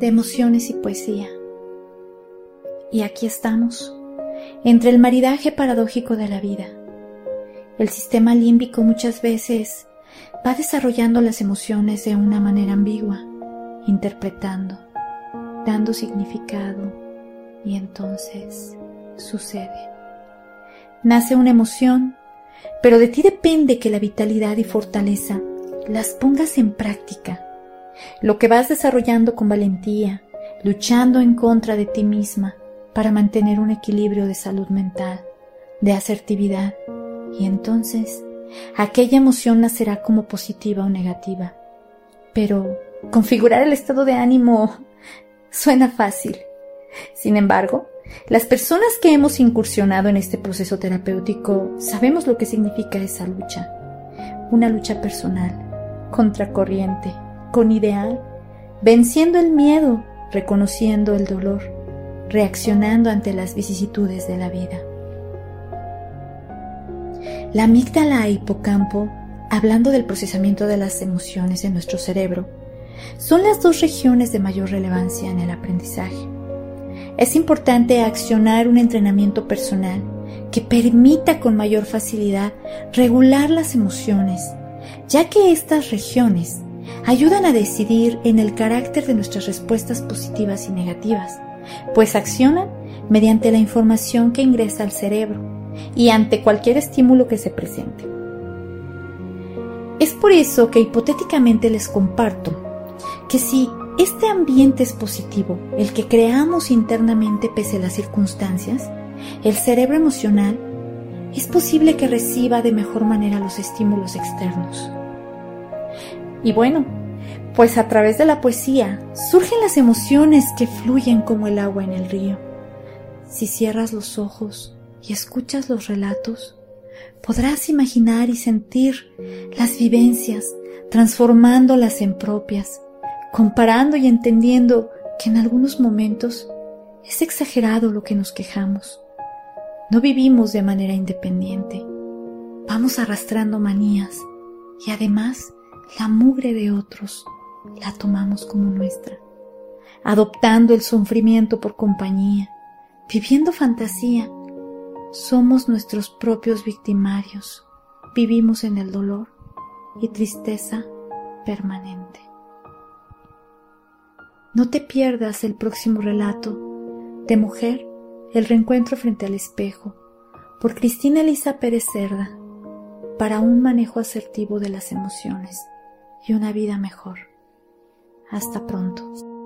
de emociones y poesía. Y aquí estamos, entre el maridaje paradójico de la vida. El sistema límbico muchas veces va desarrollando las emociones de una manera ambigua, interpretando, dando significado, y entonces sucede. Nace una emoción, pero de ti depende que la vitalidad y fortaleza las pongas en práctica. Lo que vas desarrollando con valentía, luchando en contra de ti misma para mantener un equilibrio de salud mental, de asertividad, y entonces aquella emoción nacerá como positiva o negativa. Pero configurar el estado de ánimo suena fácil. Sin embargo, las personas que hemos incursionado en este proceso terapéutico sabemos lo que significa esa lucha. Una lucha personal, contracorriente, con ideal, venciendo el miedo, reconociendo el dolor, reaccionando ante las vicisitudes de la vida. La amígdala e hipocampo, hablando del procesamiento de las emociones en nuestro cerebro, son las dos regiones de mayor relevancia en el aprendizaje. Es importante accionar un entrenamiento personal que permita con mayor facilidad regular las emociones, ya que estas regiones ayudan a decidir en el carácter de nuestras respuestas positivas y negativas, pues accionan mediante la información que ingresa al cerebro y ante cualquier estímulo que se presente. Es por eso que hipotéticamente les comparto que si este ambiente es positivo, el que creamos internamente pese a las circunstancias, el cerebro emocional, es posible que reciba de mejor manera los estímulos externos. Y bueno, pues a través de la poesía surgen las emociones que fluyen como el agua en el río. Si cierras los ojos y escuchas los relatos, podrás imaginar y sentir las vivencias, transformándolas en propias, comparando y entendiendo que en algunos momentos es exagerado lo que nos quejamos. No vivimos de manera independiente, vamos arrastrando manías y además la mugre de otros la tomamos como nuestra, adoptando el sufrimiento por compañía, viviendo fantasía. Somos nuestros propios victimarios, vivimos en el dolor y tristeza permanente. No te pierdas el próximo relato de Mujer, el reencuentro frente al espejo, por Cristina Elisa Pérez Cerda, para un manejo asertivo de las emociones y una vida mejor. Hasta pronto.